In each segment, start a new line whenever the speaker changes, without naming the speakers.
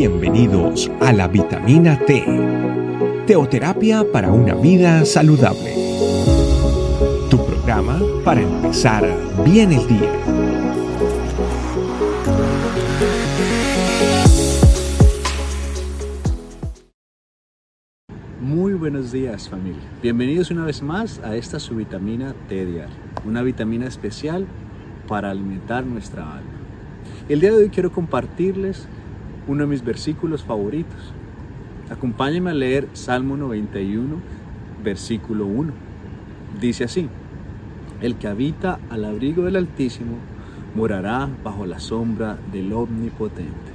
Bienvenidos a la vitamina T, teoterapia para una vida saludable. Tu programa para empezar bien el día.
Muy buenos días familia. Bienvenidos una vez más a esta su vitamina T diaria, una vitamina especial para alimentar nuestra alma. El día de hoy quiero compartirles uno de mis versículos favoritos. Acompáñenme a leer Salmo 91, versículo 1. Dice así, el que habita al abrigo del Altísimo morará bajo la sombra del Omnipotente.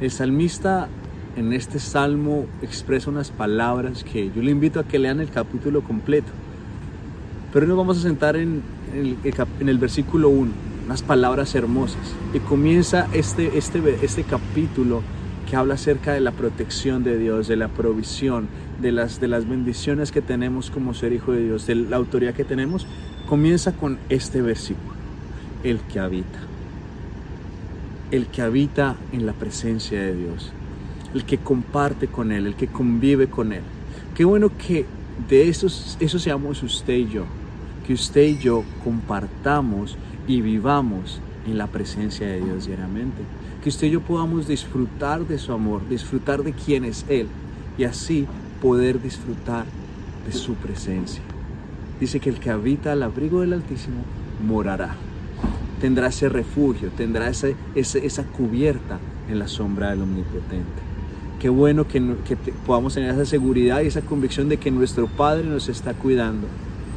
El salmista en este salmo expresa unas palabras que yo le invito a que lean el capítulo completo. Pero nos vamos a sentar en, el, en el versículo 1 unas palabras hermosas. Y comienza este, este, este capítulo que habla acerca de la protección de Dios, de la provisión, de las, de las bendiciones que tenemos como ser hijo de Dios, de la autoridad que tenemos, comienza con este versículo, el que habita, el que habita en la presencia de Dios, el que comparte con Él, el que convive con Él. Qué bueno que de eso, eso seamos usted y yo, que usted y yo compartamos y vivamos en la presencia de Dios diariamente. Que usted y yo podamos disfrutar de su amor, disfrutar de quién es Él y así poder disfrutar de su presencia. Dice que el que habita al abrigo del Altísimo morará. Tendrá ese refugio, tendrá esa cubierta en la sombra del Omnipotente. Qué bueno que, que podamos tener esa seguridad y esa convicción de que nuestro Padre nos está cuidando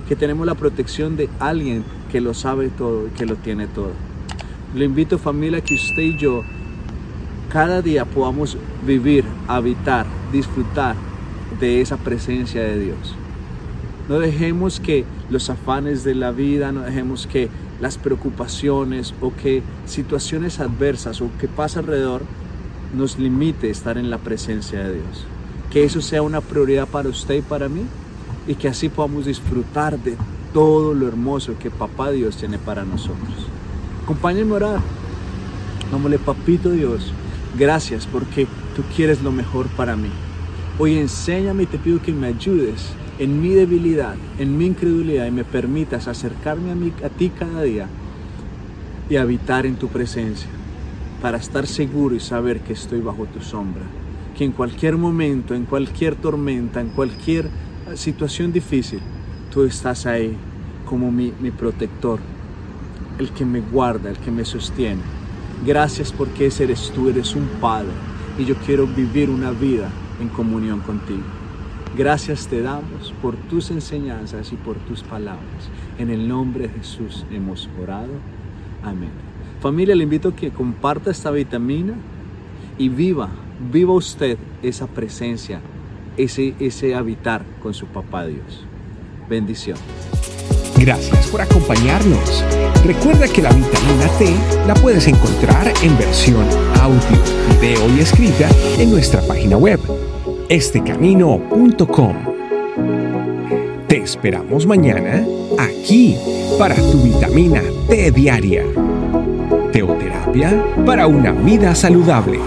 que tenemos la protección de alguien que lo sabe todo y que lo tiene todo. Le invito familia que usted y yo cada día podamos vivir, habitar, disfrutar de esa presencia de Dios. No dejemos que los afanes de la vida, no dejemos que las preocupaciones o que situaciones adversas o que pasa alrededor nos limite estar en la presencia de Dios. Que eso sea una prioridad para usted y para mí y que así podamos disfrutar de todo lo hermoso que Papá Dios tiene para nosotros. Acompáñenme a orar. Dámosle, Papito Dios, gracias porque tú quieres lo mejor para mí. Hoy enséñame y te pido que me ayudes en mi debilidad, en mi incredulidad y me permitas acercarme a, mí, a ti cada día y habitar en tu presencia para estar seguro y saber que estoy bajo tu sombra. Que en cualquier momento, en cualquier tormenta, en cualquier situación difícil, tú estás ahí como mi, protector, el que me guarda, el que me sostiene. Gracias porque ese eres tú, eres un Padre y yo quiero vivir una vida en comunión contigo. Gracias te damos por tus enseñanzas y por tus palabras. En el nombre de Jesús hemos orado. Amén. Familia, le invito a que comparta esta vitamina y viva, viva usted esa presencia ese, ese habitar con su papá Dios. Bendición.
Gracias por acompañarnos. Recuerda que la vitamina T la puedes encontrar en versión audio, video y escrita en nuestra página web, estecamino.com. Te esperamos mañana aquí para tu vitamina T diaria. Teoterapia para una vida saludable.